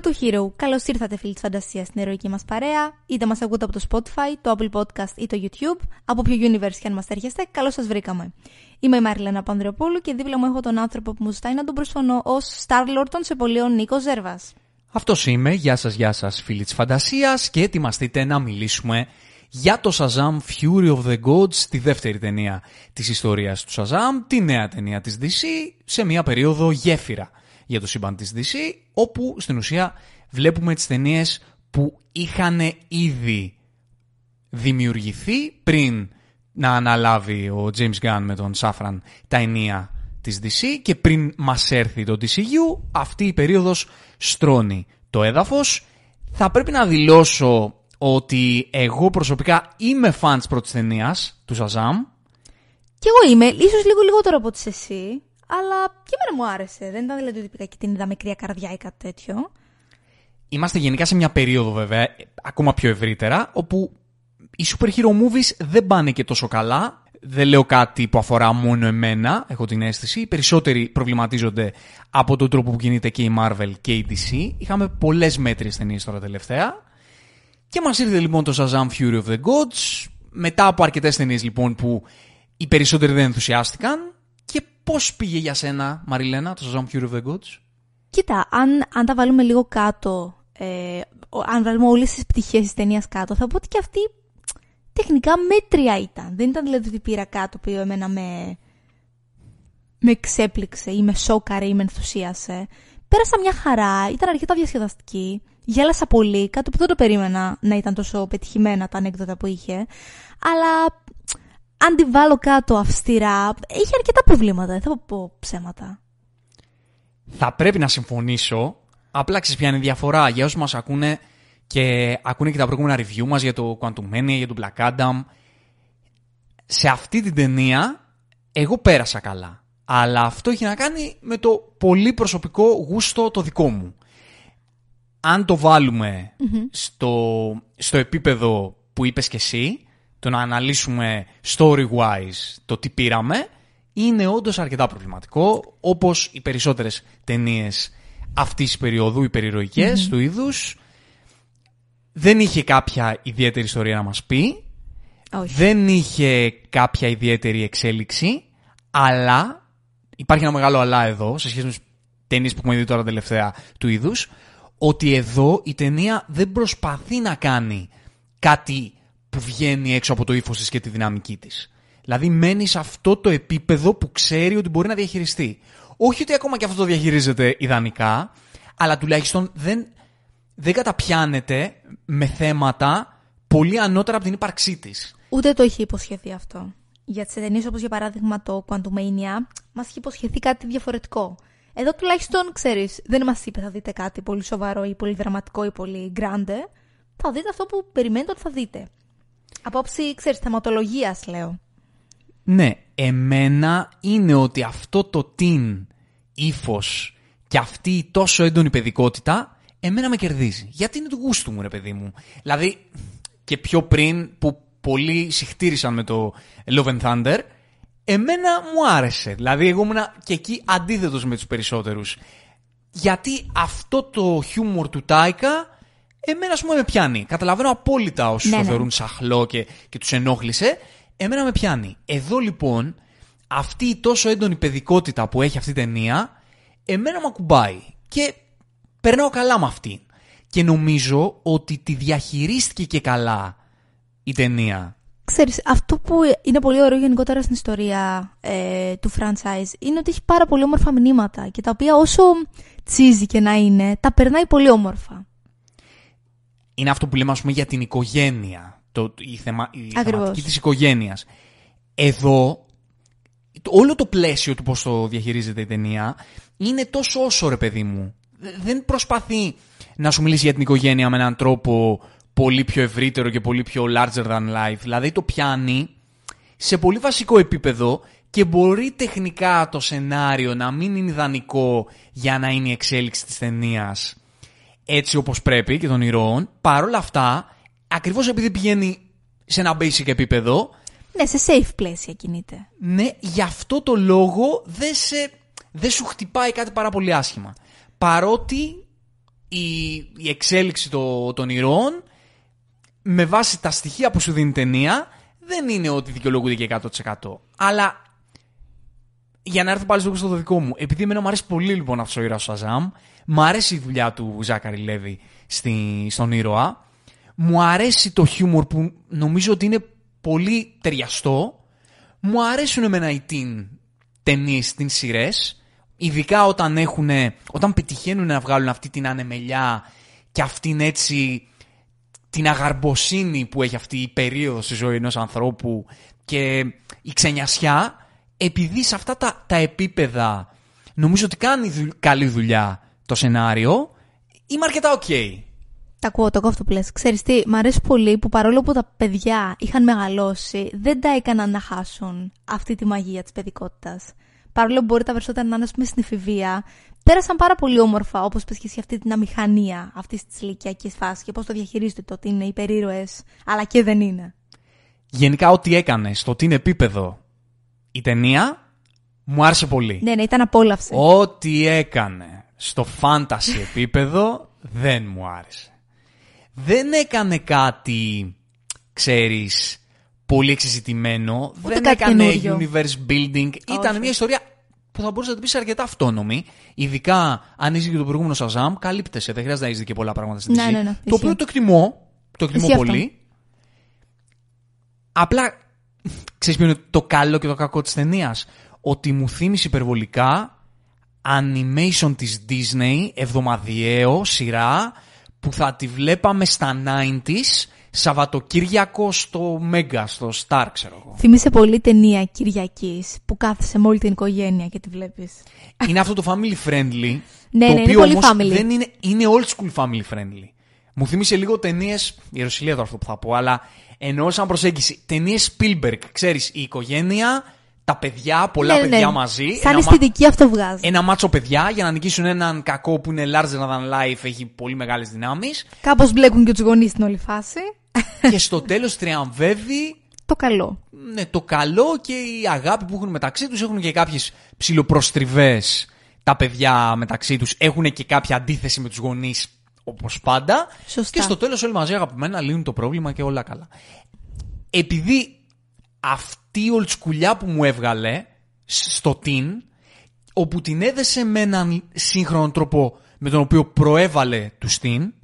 Hero to Hero. Καλώς ήρθατε, φίλοι της φαντασίας, στην ερωική μας παρέα. Είτε μας ακούτε από το Spotify, το Apple Podcast ή το YouTube. Από ποιο universe και αν μας έρχεστε, καλώς σας βρήκαμε. Είμαι η Μαριλένα Πανδρεοπούλου και δίπλα μου έχω τον άνθρωπο που μου ζητάει να τον προσφωνώ ως Star Lord των Σεπολίων Νίκο Ζέρβας. Αυτός είμαι. Γεια σας, γεια σας, φίλοι της φαντασίας και ετοιμαστείτε να μιλήσουμε για το Shazam Fury of the Gods, τη δεύτερη ταινία της ιστορίας του Shazam, τη νέα ταινία της DC, σε μια περίοδο γέφυρα για το σύμπαν της DC, όπου στην ουσία βλέπουμε τις ταινίες που είχαν ήδη δημιουργηθεί πριν να αναλάβει ο James Gunn με τον Σάφραν τα ενία της DC και πριν μας έρθει το DCU, αυτή η περίοδος στρώνει το έδαφος. Θα πρέπει να δηλώσω ότι εγώ προσωπικά είμαι φαν της πρώτης ταινίας, του Shazam. Κι εγώ είμαι, ίσως λίγο λιγότερο από ότι εσύ, αλλά και εμένα μου άρεσε. Δεν ήταν δηλαδή ότι πήγα και την είδα με κρύα καρδιά ή κάτι τέτοιο. Είμαστε γενικά σε μια περίοδο βέβαια, ακόμα πιο ευρύτερα, όπου οι super hero movies δεν πάνε και τόσο καλά. Δεν λέω κάτι που αφορά μόνο εμένα, έχω την αίσθηση. Οι περισσότεροι προβληματίζονται από τον τρόπο που κινείται και η Marvel και η DC. Είχαμε πολλές μέτριες ταινίες τώρα τελευταία. Και μας ήρθε λοιπόν το Shazam Fury of the Gods, μετά από αρκετές ταινίες λοιπόν που οι περισσότεροι δεν ενθουσιάστηκαν. Και πώς πήγε για σένα, Μαριλένα, το Shazam Fury of the Gods? Κοίτα, αν, αν τα βάλουμε λίγο κάτω, ε, αν βάλουμε όλες τις πτυχές της ταινίας κάτω, θα πω ότι και αυτή τεχνικά μέτρια ήταν. Δεν ήταν δηλαδή ότι πήρα κάτω που εμένα με, με ξέπληξε ή με σόκαρε ή με ενθουσίασε. Πέρασα μια χαρά, ήταν αρκετά διασκεδαστική. Γέλασα πολύ, κάτι που δεν το περίμενα να ήταν τόσο πετυχημένα τα ανέκδοτα που είχε. Αλλά αν τη βάλω κάτω αυστηρά, έχει αρκετά προβλήματα, δεν θα πω ψέματα. Θα πρέπει να συμφωνήσω. Απλά ξέρεις ποια είναι η διαφορά για όσους μας ακούνε και ακούνε και τα προηγούμενα review μας για το Quantum Mania, για τον Black Adam. Σε αυτή την ταινία εγώ πέρασα καλά. Αλλά αυτό έχει να κάνει με το πολύ προσωπικό γούστο το δικό μου. Αν το βαλουμε στο, στο επίπεδο που είπες και εσύ, το να αναλύσουμε story-wise το τι πήραμε, είναι όντως αρκετά προβληματικό, όπως οι περισσότερες ταινίες αυτής της περίοδου, οι περιρροικες του είδους. Δεν είχε κάποια ιδιαίτερη ιστορία να μας πει, δεν είχε κάποια ιδιαίτερη εξέλιξη, αλλά υπάρχει ένα μεγάλο αλλά εδώ, σε σχέση με τις ταινίες που έχουμε δει τώρα τελευταία του είδους, ότι εδώ η ταινία δεν προσπαθεί να κάνει κάτι που βγαίνει έξω από το ύφος της και τη δυναμική της. Δηλαδή μένει σε αυτό το επίπεδο που ξέρει ότι μπορεί να διαχειριστεί. Όχι ότι ακόμα και αυτό το διαχειρίζεται ιδανικά, αλλά τουλάχιστον δεν, δεν καταπιάνεται με θέματα πολύ ανώτερα από την ύπαρξή της. Ούτε το είχε υποσχεθεί αυτό. Για τις ταινίες όπως για παράδειγμα το Quantumania, μας είχε υποσχεθεί κάτι διαφορετικό. Εδώ τουλάχιστον ξέρεις, δεν μας είπε θα δείτε κάτι πολύ σοβαρό ή πολύ δραματικό ή πολύ grande. Θα δείτε αυτό που περιμένετε ότι θα δείτε. Απόψη, ξέρεις, θεματολογίας λέω. Ναι, εμένα είναι ότι αυτό το την ύφος και αυτή η τόσο έντονη παιδικότητα εμένα με κερδίζει. Γιατί είναι του γούστου μου, ρε παιδί μου. Δηλαδή, και πιο πριν που πολλοί συχτήρισαν με το Love and Thunder, εμένα μου άρεσε. Δηλαδή, εγώ ήμουν και εκεί αντίθετος με τους περισσότερους. Γιατί αυτό το χιούμορ του Τάικα εμένα, ας πούμε, με πιάνει. Καταλαβαίνω απόλυτα όσους Ναι, το ναι. θεωρούν σαχλό και, και τους ενόχλησε. Εμένα με πιάνει. Εδώ λοιπόν, αυτή η τόσο έντονη παιδικότητα που έχει αυτή η ταινία, εμένα με ακουμπάει. Και περνάω καλά με αυτή. Και νομίζω ότι τη διαχειρίστηκε και καλά η ταινία. Ξέρεις, αυτό που είναι πολύ ωραίο γενικότερα στην ιστορία ε, του franchise είναι ότι έχει πάρα πολύ όμορφα μηνύματα και τα οποία όσο τσίζι και να είναι, τα περνάει πολύ όμορφα. Είναι αυτό που λέμε ας πούμε για την οικογένεια. Το, η, θεμα, η Ακριβώς. θεματική της οικογένειας. Εδώ, το- όλο το πλαίσιο του πώς το διαχειρίζεται η ταινία είναι τόσο όσο ρε παιδί μου. Δε- Δεν προσπαθεί να σου μιλήσει για την οικογένεια με έναν τρόπο πολύ πιο ευρύτερο και πολύ πιο larger than life. Δηλαδή το πιάνει σε πολύ βασικό επίπεδο και μπορεί τεχνικά το σενάριο να μην είναι ιδανικό για να είναι η εξέλιξη της ταινίας έτσι όπως πρέπει και των ηρώων. Παρ' όλα αυτά, ακριβώς επειδή πηγαίνει σε ένα basic επίπεδο, Ναι, σε safe πλαίσια κινείται. ναι, γι' αυτό το λόγο δεν, σε, δεν σου χτυπάει κάτι πάρα πολύ άσχημα. Παρότι η, η εξέλιξη το, των ηρώων με βάση τα στοιχεία που σου δίνει η ταινία δεν είναι ότι δικαιολογούνται και 100%. Αλλά για να έρθω πάλι στο στο δικό μου, επειδή εμένα μου αρέσει πολύ λοιπόν αυτός ο ήρωας Σαζάμ, μου αρέσει η δουλειά του Ζάκαρη Λέβη στη, στον ήρωα, μου αρέσει το χιούμορ που νομίζω ότι είναι πολύ ταιριαστό, μου αρέσουν εμένα οι teen ταινίες, teen σειρές, ειδικά όταν, έχουν, όταν πετυχαίνουν να βγάλουν αυτή την ανεμελιά και αυτήν έτσι την αγαρμποσύνη που έχει αυτή η περίοδος στη ζωή ενός ανθρώπου και η ξεγνοιασιά, επειδή σε αυτά τα, τα επίπεδα νομίζω ότι κάνει δουλ- καλή δουλειά το σενάριο, είμαι αρκετά οκ. Τα ακούω, το ακούω αυτό που λες. Ξέρεις τι, μ' αρέσει πολύ που παρόλο που τα παιδιά είχαν μεγαλώσει, δεν τα έκαναν να χάσουν αυτή τη μαγεία της παιδικότητας. Παρόλο που μπορεί τα περισσότερα να είναι ας πούμε, στην εφηβεία, πέρασαν πάρα πολύ όμορφα, όπως πες και εσύ, αυτή την αμηχανία αυτής της ηλικιακής φάσης και πώς το διαχειρίζονται το ότι είναι υπερήρωες, αλλά και δεν είναι. Γενικά ό,τι έκανες στο τι είναι επίπεδο η ταινία, μου άρεσε πολύ. Ναι, ναι, ήταν απόλαυση. Ό,τι έκανε στο fantasy επίπεδο δεν μου άρεσε. Δεν έκανε κάτι, ξέρεις, πολύ εξεζητημένο. δεν κάτι έκανε καινούριο. universe building. Ήταν μια ιστορία που θα μπορούσε να την πεις αρκετά αυτόνομη. Ειδικά αν είσαι και το προηγούμενο Shazam, καλύπτεσαι. Δεν χρειάζεται να έχεις δει και πολλά πράγματα στην Ναι, DC. ναι, ναι, Το ισχύει. οποίο το εκτιμώ. Το εκτιμώ Ισχύει αυτό. πολύ. Απλά, ξέρεις ποιο είναι το καλό και το κακό της ταινίας; Ότι μου θύμισε υπερβολικά animation της Disney, εβδομαδιαίο, σειρά, που θα τη βλέπαμε στα 90s, Σαββατοκύριακο στο Mega, στο Star, ξέρω εγώ. Θυμήσε πολύ ταινία Κυριακής που κάθεσαι με όλη την οικογένεια και τη βλέπεις. είναι αυτό το family friendly, Ναι, το ναι, είναι οποίο πολύ όμως family. δεν είναι, είναι old school family friendly. Μου θύμισε λίγο ταινίες. Η Ρωσιλία εδώ αυτό που θα πω, αλλά εννοώ σαν προσέγγιση. Ταινίες Spielberg. Ξέρεις, η οικογένεια, τα παιδιά, πολλά Ναι, ναι, παιδιά ναι. μαζί. Σαν ένα, μα- αισθητική αυτό βγάζει. ένα μάτσο παιδιά για να νικήσουν έναν κακό που είναι larger than life, έχει πολύ μεγάλες δυνάμεις. Κάπως μπλέκουν και τους γονείς στην όλη φάση. και στο τέλος τριαμβεύει Το καλό. ναι, το καλό και η αγάπη που έχουν μεταξύ τους. Έχουν και κάποιες ψιλοπροστριβές τα παιδιά μεταξύ τους. Έχουν και κάποια αντίθεση με τους γονείς όπως πάντα. Σωστά. Και στο τέλος όλοι μαζί αγαπημένα λύνουν το πρόβλημα και όλα καλά. Επειδή αυτή η ολτσκουλιά που μου έβγαλε σ- στο την, όπου την έδεσε με έναν σύγχρονο τρόπο με τον οποίο προέβαλε τους την,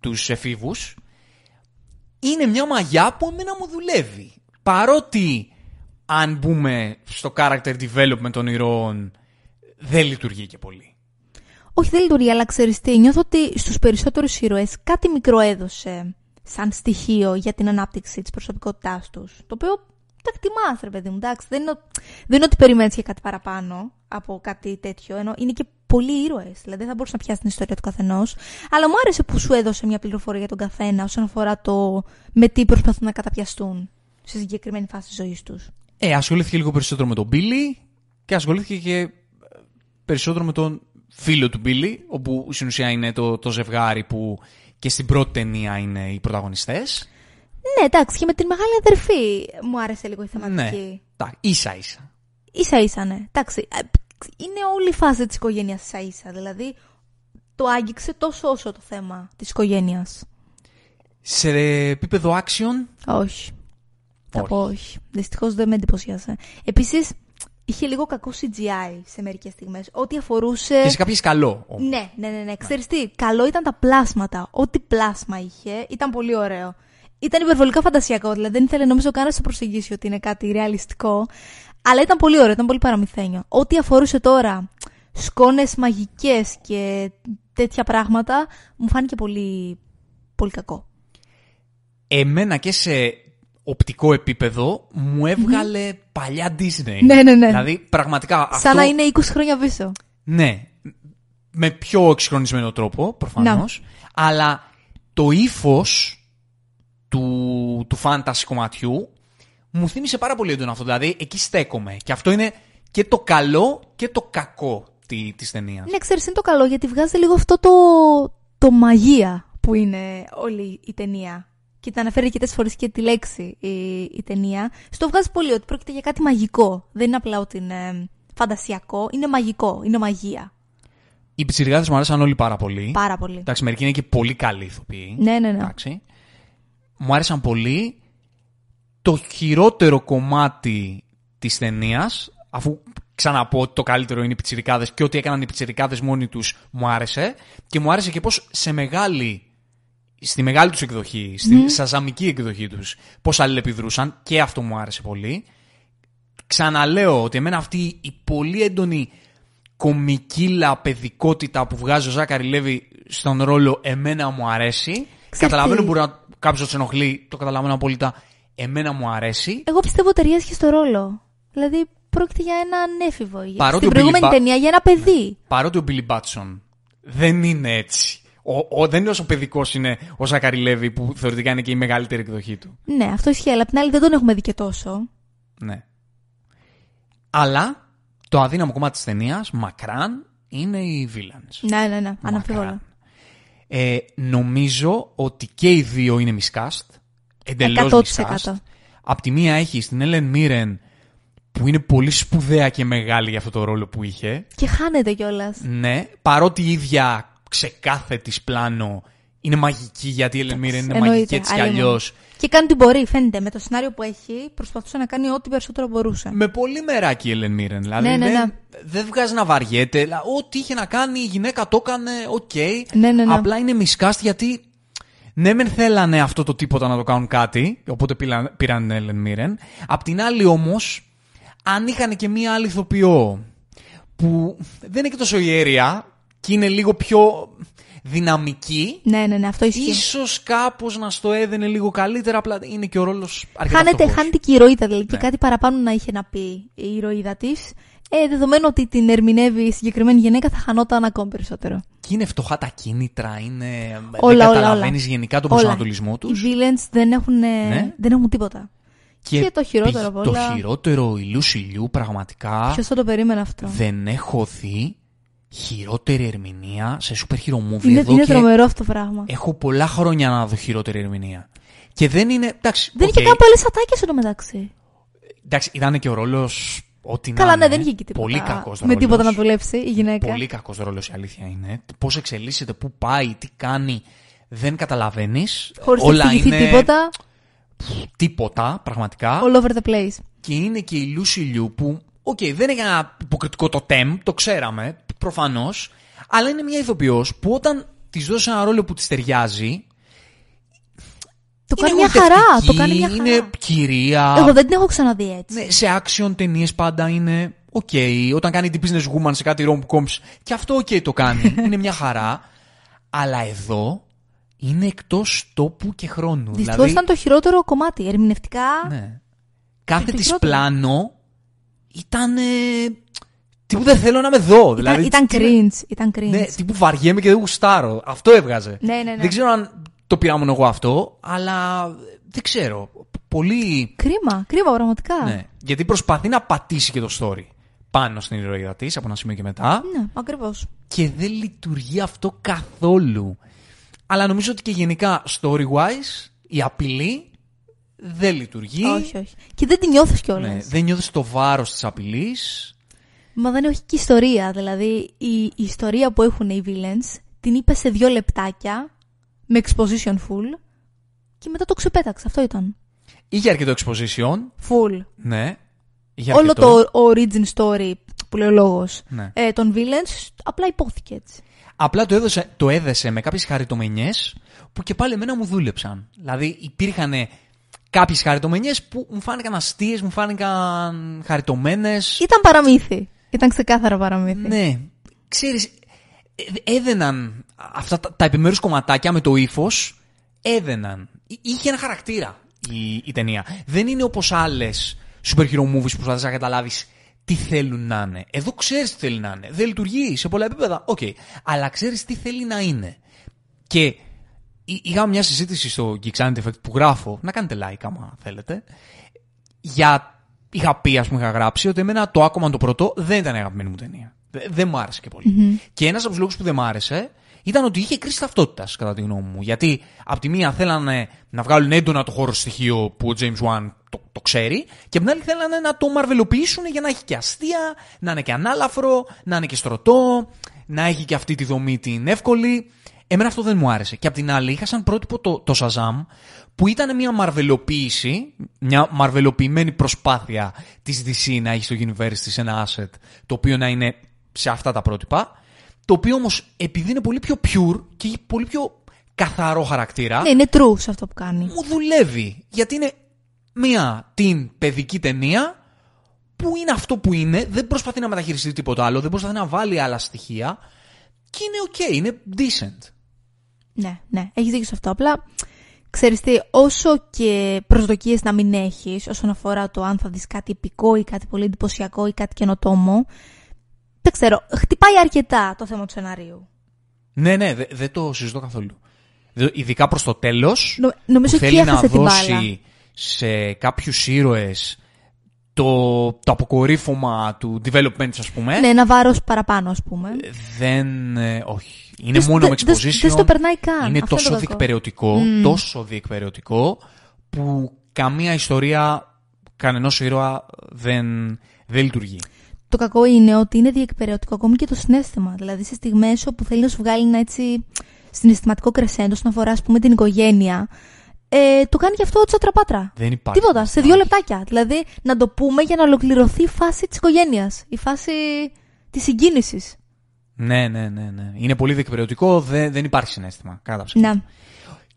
τους εφήβους, είναι μια μαγιά που εμένα μου δουλεύει. Παρότι αν μπούμε στο character development των ηρώων δεν λειτουργεί και πολύ. Όχι, δεν λειτουργεί, αλλά ξέρεις τι, νιώθω ότι στους περισσότερους ήρωες κάτι μικρό έδωσε σαν στοιχείο για την ανάπτυξη της προσωπικότητάς τους. Το οποίο τα εκτιμάς, ρε παιδί μου, εντάξει. Δεν είναι, ο- δεν είναι ότι περιμένεις για κάτι παραπάνω από κάτι τέτοιο, ενώ είναι και πολλοί ήρωες. Δηλαδή δεν θα μπορούσε να πιάσεις την ιστορία του καθενός. Αλλά μου άρεσε που σου έδωσε μια πληροφορία για τον καθένα όσον αφορά το με τι προσπαθούν να καταπιαστούν σε συγκεκριμένη φάση της ζωής τους. Ε, ασχολήθηκε λίγο περισσότερο με τον Billy και ασχολήθηκε και ε, περισσότερο με τον φίλο του Billy, όπου στην ουσία είναι το, το ζευγάρι που και στην πρώτη ταινία είναι οι πρωταγωνιστές. Ναι, εντάξει, και με την μεγάλη αδερφή μου άρεσε λίγο η θεματική. Ναι, τα, ίσα ίσα. Ίσα ίσα, ναι. Εντάξει, ε, είναι όλη η φάση της οικογένειας ίσα ίσα. Δηλαδή, το άγγιξε τόσο όσο το θέμα της οικογένειας. Σε επίπεδο action, Όχι. Θα Όχι. πω όχι. Δυστυχώς δεν με εντυπωσίασε. Επίσης, είχε λίγο κακό CGI σε μερικές στιγμές. Ό,τι αφορούσε... και σε κάποιες καλό. όμως. Ναι, ναι, ναι, ναι. Ξέρεις τι, καλό ήταν τα πλάσματα. Ό,τι πλάσμα είχε ήταν πολύ ωραίο. Ήταν υπερβολικά φαντασιακό, δηλαδή δεν ήθελε νομίζω καν να σε προσεγγίσει ότι είναι κάτι ρεαλιστικό. Αλλά ήταν πολύ ωραίο, ήταν πολύ παραμυθένιο. Ό,τι αφορούσε τώρα σκόνες μαγικές και τέτοια πράγματα, μου φάνηκε πολύ, πολύ κακό. Εμένα και σε οπτικό επίπεδο μου εβγαλε παλιά Disney. Ναι, ναι, ναι. Δηλαδή, πραγματικά Σαν αυτό... να είναι 20 χρόνια πίσω. Ναι. Με πιο εξυγχρονισμένο τρόπο, προφανώς. Αλλά το ύφος του, του fantasy κομματιού μου θύμισε πάρα πολύ έντονα αυτό. Δηλαδή, εκεί στέκομαι. Και αυτό είναι και το καλό και το κακό τη, της ταινίας. Ναι, ξέρεις, είναι το καλό γιατί βγάζει λίγο αυτό το, το μαγεία που είναι όλη η ταινία. Και τα αναφέρει αρκετές φορές και τη λέξη η, η ταινία. Στο βγάζει πολύ ότι πρόκειται για κάτι μαγικό. Δεν είναι απλά ότι είναι φαντασιακό, είναι μαγικό, είναι μαγεία. Οι πιτσιρικάδες μου άρεσαν όλοι πάρα πολύ. Πάρα πολύ. Εντάξει, μερικοί είναι και πολύ καλοί ηθοποιοί. Ναι, ναι, ναι. Εντάξει. Μου άρεσαν πολύ. Το χειρότερο κομμάτι της ταινίας, αφού ξαναπώ ότι το καλύτερο είναι οι πιτσιρικάδες και ό,τι έκαναν οι πιτσιρικάδες μόνοι τους μου άρεσε. Και μου άρεσε και πώς σε μεγάλη, στη μεγάλη τους εκδοχή, στη σαζαμική εκδοχή τους, πώς αλληλεπιδρούσαν και αυτό μου άρεσε πολύ. Ξαναλέω ότι εμένα αυτή η πολύ έντονη κομική λαπαιδικότητα που βγάζει ο Ζάκαρη Λέβη στον ρόλο εμένα μου αρέσει. Καταλαβαίνω τι. μπορεί να κάποιος του ενοχλεί, το καταλαβαίνω απόλυτα. Εμένα μου αρέσει. Εγώ πιστεύω ταιριάζει στο ρόλο. Δηλαδή πρόκειται για έναν έφηβο. Παρότι Στην ο προηγούμενη Billy Ba- ταινία για ένα παιδί. Παρότι ο Billy Batson δεν είναι έτσι. Ο, ο, δεν είναι όσο παιδικός είναι ο Ζάκαρη Λέβη που θεωρητικά είναι και η μεγαλύτερη εκδοχή του. Ναι, αυτό ισχύει, αλλά απ' την άλλη δεν τον έχουμε δει και τόσο. Ναι. Αλλά το αδύναμο κομμάτι της ταινίας, μακράν, είναι οι villains. Ναι, ναι, ναι, αναμφίβολα. Μακράν. Ε, νομίζω ότι και οι δύο είναι miscast. Εντελώς 100%. miscast. Απ' τη μία έχει την Ellen Mirren που είναι πολύ σπουδαία και μεγάλη για αυτό το ρόλο που είχε. Και χάνεται κιόλας. Ναι, παρότι η ίδια ξεκάθε της πλάνο είναι μαγική γιατί η Helen Mirren είναι Εννοείται, μαγική έτσι κι αλλήμον. αλλιώς. Και κάνει ό,τι μπορεί, φαίνεται. Με το σενάριο που έχει, προσπαθούσε να κάνει ό,τι περισσότερο μπορούσε. Με πολύ μεράκι η Helen Mirren. Δηλαδή Ναι, ναι, ναι. δεν, δεν βγάζει να βαριέται. Δηλαδή, Ό,τι είχε να κάνει η γυναίκα το έκανε, οκ. Ναι, ναι, ναι. Απλά είναι miscast γιατί ναι, μεν θέλανε αυτό το τίποτα να το κάνουν κάτι, οπότε πήραν, πήραν την Helen Mirren. Απ' την άλλη όμως, αν είχαν και μία άλλη ηθοποιό που δεν είναι και τόσο ιέρεια και είναι λίγο πιο δυναμική, Ναι, ναι, ναι, αυτό ισχύει. ίσως κάπως να στο έδαινε λίγο καλύτερα, απλά είναι και ο ρόλος αρκετά Χάνεται, φτωχός. χάνεται και η ηρωίδα, δηλαδή. Και Ναι. κάτι παραπάνω να είχε να πει η ηρωίδα της. Ε, δεδομένου ότι την ερμηνεύει η συγκεκριμένη γυναίκα, θα χανόταν ακόμη περισσότερο. Και είναι φτωχά τα κίνητρα, είναι... Όλα, δεν όλα, καταλαβαίνεις όλα. γενικά τον Όλα. προσανατολισμό Οι τους. villains δεν έχουν, Ναι. δεν έχουν τίποτα. Και το χειρότερο πη- απ' όλα- Το χειρότερο ηλίου ηλιού πραγματικά Ποιος θα το περίμενε αυτό; δεν έχω δει χειρότερη ερμηνεία σε super hero movie Είναι, εδώ είναι και τρομερό αυτό το πράγμα. έχω πολλά χρόνια να δω χειρότερη ερμηνεία. Και δεν είναι... Εντάξει, δεν οκ, είχε καν πολλές ατάκες εντωμεταξύ. εντάξει ήταν και ο ρόλος ό,τι Καλά, να ναι, είναι. δεν είχε και τίποτα. Πολύ κακός Με ρόλος. τίποτα να δουλέψει η γυναίκα. Πολύ κακός ρόλος η αλήθεια είναι. Πώς εξελίσσεται, πού πάει, τι κάνει, δεν καταλαβαίνεις. Χωρίς να Όλα εξηγηθεί είναι τίποτα. τίποτα πραγματικά. All over the place. Και είναι και η Lucy Liu που, οκ, δεν είναι ένα υποκριτικό τοτέμ, το ξέραμε, προφανώς, αλλά είναι μια ηθοποιό που όταν της δώσει ένα ρόλο που της ταιριάζει. Το είναι κάνει μια χαρά. Το γοητευτική, κάνει μια χαρά. Είναι κυρία. Εγώ δεν την έχω ξαναδεί έτσι. Ναι, σε action ταινίες πάντα είναι οκ. Όταν κάνει την business woman σε κάτι rom-coms, και αυτό οκ το κάνει. είναι μια χαρά. Αλλά εδώ είναι εκτός τόπου και χρόνου. Δυστυχώς δηλαδή, ήταν το χειρότερο κομμάτι. Ερμηνευτικά. ναι. Κάθε το της χειρότερο. πλάνο ήταν. Ε, τι που δεν θέλω να με δω. Ήταν, δηλαδή, ήταν τι- cringe. Ήταν cringe. Ναι, τι που βαριέμαι και δεν γουστάρω. Αυτό έβγαζε. Ναι, ναι, ναι. Δεν ξέρω αν το πήρα μόνο εγώ αυτό, αλλά δεν ξέρω. Πολύ. Κρίμα, κρίμα πραγματικά. Ναι. Γιατί προσπαθεί να πατήσει και το story πάνω στην ηρωίδα της από ένα σημείο και μετά. Ναι, ακριβώς. Και δεν λειτουργεί αυτό καθόλου. Αλλά νομίζω ότι και γενικά story-wise η απειλή δεν λειτουργεί. Όχι, όχι. Και δεν την νιώθω κιόλας. Ναι, δεν νιώθεις το βάρος της απειλής. Μα δεν έχει και ιστορία. Δηλαδή, η, η ιστορία που έχουν οι villains την είπε σε δύο λεπτάκια με exposition full και μετά το ξεπέταξε. Αυτό ήταν. Είχε αρκετό exposition. Full. Ναι. Είχε Όλο αρκετό. το origin story που λέει ο λόγος Ναι. ε, των villains απλά υπόθηκε έτσι. Απλά το, έδωσε, το έδεσε με κάποιες χαριτομενιές που και πάλι εμένα μου δούλεψαν. Δηλαδή υπήρχαν κάποιες χαριτομενιές που μου φάνηκαν αστείες, μου φάνηκαν χαριτωμένες. Ήταν παραμύθι. Ήταν ξεκάθαρα παραμύθι. Ναι. Ξέρεις, ε, έδαιναν αυτά τα, τα επιμέρους κομματάκια με το ύφος, έδαιναν. Εί- Είχε ένα χαρακτήρα η, η ταινία. Δεν είναι όπως άλλες super hero movies που προσπαθείς να καταλάβεις τι θέλουν να είναι. Εδώ ξέρεις τι θέλει να είναι. Δεν λειτουργεί σε πολλά επίπεδα. Οκ. Αλλά ξέρεις τι θέλει να είναι. Και εί- είχαμε μια συζήτηση στο Geek Sanity Effect που γράφω. Να κάνετε like άμα θέλετε. Για... Είχα πει, ας πούμε, είχα γράψει ότι εμένα το Aquaman το πρώτο δεν ήταν η αγαπημένη μου ταινία. Δε- Δεν μου άρεσε και πολύ Και ένας από τους λόγους που δεν μου άρεσε ήταν ότι είχε κρίση ταυτότητας, κατά τη γνώμη μου. Γιατί από τη μία θέλανε να βγάλουν έντονα το horror στοιχείο που ο James Wan το, το ξέρει, και από την άλλη θέλανε να το μαρβελοποιήσουν για να έχει και αστεία, να είναι και ανάλαφρο, να είναι και στρωτό, να έχει και αυτή τη δομή την εύκολη. Εμένα αυτό δεν μου άρεσε. Και απ' την άλλη είχα σαν πρότυπο το, το Shazam, που ήταν μια μαρβελοποίηση, μια μαρβελοποιημένη προσπάθεια της DC να έχει στο universe της ένα asset, το οποίο να είναι σε αυτά τα πρότυπα, το οποίο όμως επειδή είναι πολύ πιο pure και έχει πολύ πιο καθαρό χαρακτήρα, Ναι, είναι true σε αυτό που κάνει. μου δουλεύει. Γιατί είναι μια την παιδική ταινία που είναι αυτό που είναι, δεν προσπαθεί να μεταχειριστεί τίποτα άλλο, δεν προσπαθεί να βάλει άλλα στοιχεία και είναι ok, είναι decent. Ναι, ναι, έχει δίκιο σε αυτό. Απλά ξέρεις τι, όσο και προσδοκίες να μην έχεις όσον αφορά το αν θα δεις κάτι επικό ή κάτι πολύ εντυπωσιακό ή κάτι καινοτόμο, δεν ξέρω, χτυπάει αρκετά το θέμα του σενάριου. Ναι, ναι, δε- δεν το συζητώ καθόλου. Δε- Ειδικά προς το τέλος, Νο- νομίζω που εκεί θέλει να έχασε την μπάλα. δώσει σε κάποιους ήρωες το, το αποκορύφωμα του development, ας πούμε, Ναι, ένα βάρος παραπάνω, ας πούμε. δεν... ε, όχι. Είναι Δεν- μόνο με δεν- δεν- exposition. δεν στο περνάει καν. Είναι Αυτό είναι τόσο το κακό. διεκπαιρεωτικό, τόσο διεκπαιρεωτικό, που καμία ιστορία κανενός ήρωα δεν, δεν λειτουργεί. Το κακό είναι ότι είναι διεκπαιρεωτικό ακόμη και το συνέστημα. Δηλαδή σε στιγμές όπου θέλει να σου βγάλει ένα έτσι συναισθηματικό κρεσέντο όσον αφορά ας πούμε, την οικογένεια, ε, το κάνει και αυτό τσατραπάτρα. Δεν υπάρχει. Τίποτα, σε δύο λεπτάκια. Δηλαδή να το πούμε για να ολοκληρωθεί η φάση της οικογένειας. Η φάση της συγκίνησης. Ναι, ναι, ναι, ναι. Είναι πολύ διεκπαιρεωτικό, δεν, δεν υπάρχει συνέστημα. Κατά ψέματα. Ναι.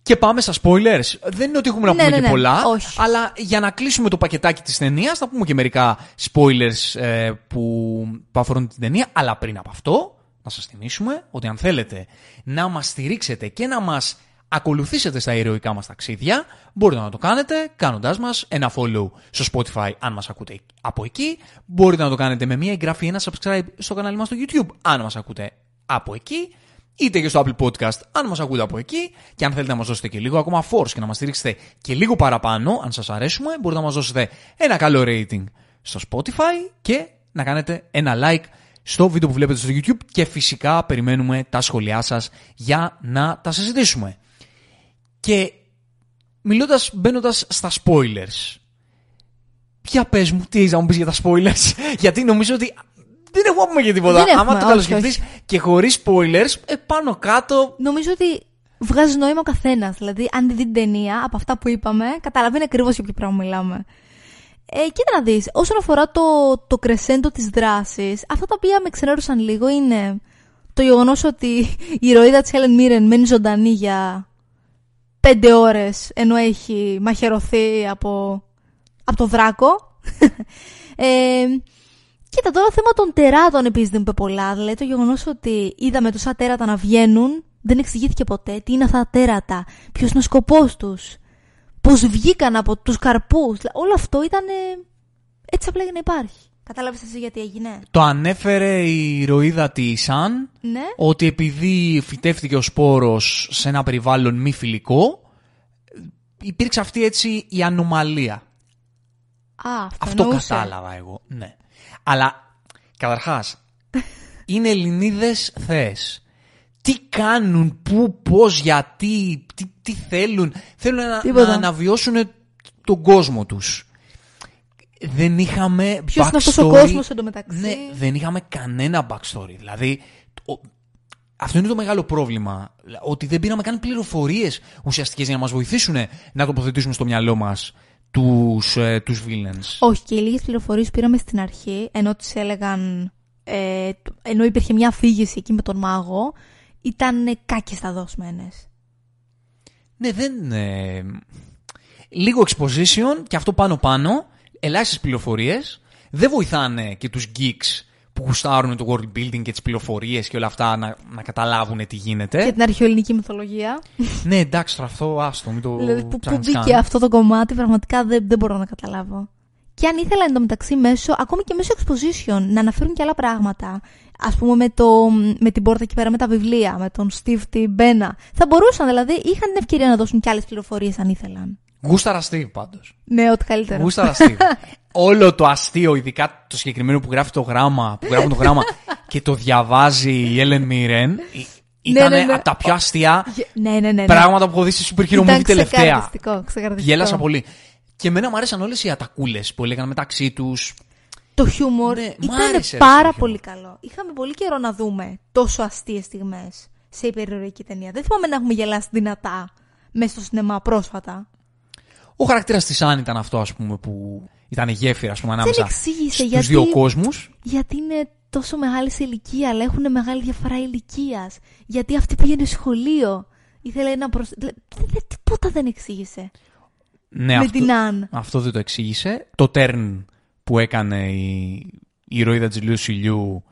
Και πάμε στα spoilers. Δεν είναι ότι έχουμε να Ναι, πούμε ναι, και ναι. πολλά, Όχι. αλλά για να κλείσουμε το πακετάκι της ταινίας, θα πούμε και μερικά spoilers ε, που, που αφορούν την ταινία. Αλλά πριν από αυτό, να σας θυμίσουμε ότι αν θέλετε να μας στηρίξετε και να μας ακολουθήσετε στα ηρωικά μας ταξίδια, μπορείτε να το κάνετε κάνοντάς μας ένα follow στο Spotify αν μας ακούτε από εκεί. Μπορείτε να το κάνετε με μια εγγραφή, ένα subscribe στο κανάλι μας στο YouTube αν μας ακούτε από εκεί είτε και στο Apple Podcast, αν μας ακούτε από εκεί και αν θέλετε να μας δώσετε και λίγο ακόμα force και να μας στηρίξετε και λίγο παραπάνω, αν σας αρέσουμε, μπορείτε να μας δώσετε ένα καλό rating στο Spotify και να κάνετε ένα like στο βίντεο που βλέπετε στο YouTube και φυσικά περιμένουμε τα σχόλιά σας για να τα συζητήσουμε. Και μιλώντας, μπαίνοντας στα spoilers, ποια πες μου, τι έχεις να μου πεις για τα spoilers, γιατί νομίζω ότι δεν έχουμε να πούμε για τίποτα. Δεν έχουμε, Άμα το όχι, καλοσκεφτείς και χωρίς spoilers, ε, πάνω κάτω Νομίζω ότι βγάζει νόημα ο καθένας. Δηλαδή, αν τη δει την ταινία από αυτά που είπαμε, καταλαβαίνει ακριβώς για ποιο πράγμα μιλάμε. Ε, κοίτα να δεις, όσον αφορά το, το κρεσέντο της δράσης, αυτά τα οποία με ξενέρωσαν λίγο είναι το γεγονός ότι η ηρωίδα της Helen Mirren μένει ζωντανή για πέντε ώρες ενώ έχει μαχαιρωθεί από, από το δράκο. ε, Κοίτα, τώρα θέμα των τεράτων επίσης δεν είπε πολλά. Δηλαδή το γεγονός ότι είδαμε τόσα τέρατα να βγαίνουν δεν εξηγήθηκε ποτέ τι είναι αυτά τα τέρατα, ποιος είναι ο σκοπός τους, πώς βγήκαν από τους καρπούς. Όλο αυτό ήταν ε, έτσι απλά για να υπάρχει. Κατάλαβες εσύ γιατί έγινε; το ανέφερε η ηρωίδα τη Σαν Ναι. ότι επειδή φυτεύτηκε ο σπόρος σε ένα περιβάλλον μη φιλικό, υπήρξε αυτή έτσι η ανομαλία. Α, αυτό, Αυτό εννοούσε. κατάλαβα εγώ. Ναι. Αλλά, καταρχάς, είναι Ελληνίδες θέες. Τι κάνουν, πού, πώς, γιατί, τι, τι θέλουν. Θέλουν να, Τίποτα. να αναβιώσουν τον κόσμο τους. Δεν είχαμε Ποιος είναι αυτός backstory. ο κόσμος εντωμεταξύ; Ναι, δεν είχαμε κανένα backstory. Δηλαδή, ο- αυτό είναι το μεγάλο πρόβλημα. Ότι δεν πήραμε καν πληροφορίες ουσιαστικές για να μας βοηθήσουν να τοποθετήσουμε στο μυαλό μας τους, ε, τους villains. Όχι, και οι λίγες πληροφορίες που πήραμε στην αρχή, ενώ τις έλεγαν. Ε, ενώ υπήρχε μια αφήγηση εκεί με τον μάγο, ήταν κάκιστα δοσμένε. Ναι, δεν. ε, λίγο exposition και αυτό πάνω-πάνω, ελάχιστες πληροφορίες. Δεν βοηθάνε και τους geeks που γουστάρουν το world building και τις πληροφορίες και όλα αυτά να, να καταλάβουν τι γίνεται. Και την αρχαιοελληνική μυθολογία. ναι, εντάξει, τώρα αυτό άστο, μην το δηλαδή, που, που ψάχνεις μπήκε καν. αυτό το κομμάτι, πραγματικά δεν, δεν μπορώ να καταλάβω. Και αν ήθελα εντωμεταξύ μέσω, ακόμη και μέσω exposition, να αναφέρουν και άλλα πράγματα. Α πούμε με, το, με την πόρτα εκεί πέρα με τα βιβλία, με τον Steve T. Μπένα. Θα μπορούσαν δηλαδή, είχαν την ευκαιρία να δώσουν και άλλες πληροφορίες αν ήθελαν. Γούσταρα Steve πάντως. Ναι, ό,τι καλύτερο. Γούσταρα Steve. Όλο το αστείο, ειδικά το συγκεκριμένο που γράφει το γράμμα, που γράφουν το γράμμα και το διαβάζει η Ellen Mirren, ήταν ναι, ναι. από τα πιο αστεία Γε- Ναι, ναι, ναι. ναι. πράγματα που έχω δει σε super hero Ήταν movie τελευταία. ξεκαρδιστικό, ξεκαρδιστικό. Γέλασα πολύ. Και εμένα μου άρεσαν όλες οι ατακούλες που έλεγαν μεταξύ τους. το χιούμορ Ναι, μ' ήταν άρεσε, ρε, πάρα το πολύ καλό. Είχαμε πολύ καιρό να δούμε τόσο αστείες στιγμές σε υπερηρωική ταινία. Δεν θυμάμαι να έχουμε γελάσει δυνατά μέσα στο σινεμά πρόσφατα. Ο χαρακτήρας της Άννη ήταν αυτό, ας πούμε, που ήταν η γέφυρα, ας πούμε, ανάμεσα εξήγησε στους γιατί- δύο κόσμους. Γιατί είναι τόσο μεγάλη σε ηλικία, αλλά έχουν μεγάλη διαφορά ηλικίας. Γιατί αυτή πήγαινε σχολείο. Ήθελε να προσ... Δε- δε- δε- τίποτα δεν εξήγησε. Ναι, με αυτό, την Αν. αυτό δεν το εξήγησε. Το turn που έκανε η, η ηρωίδα της Λίου Σιλιού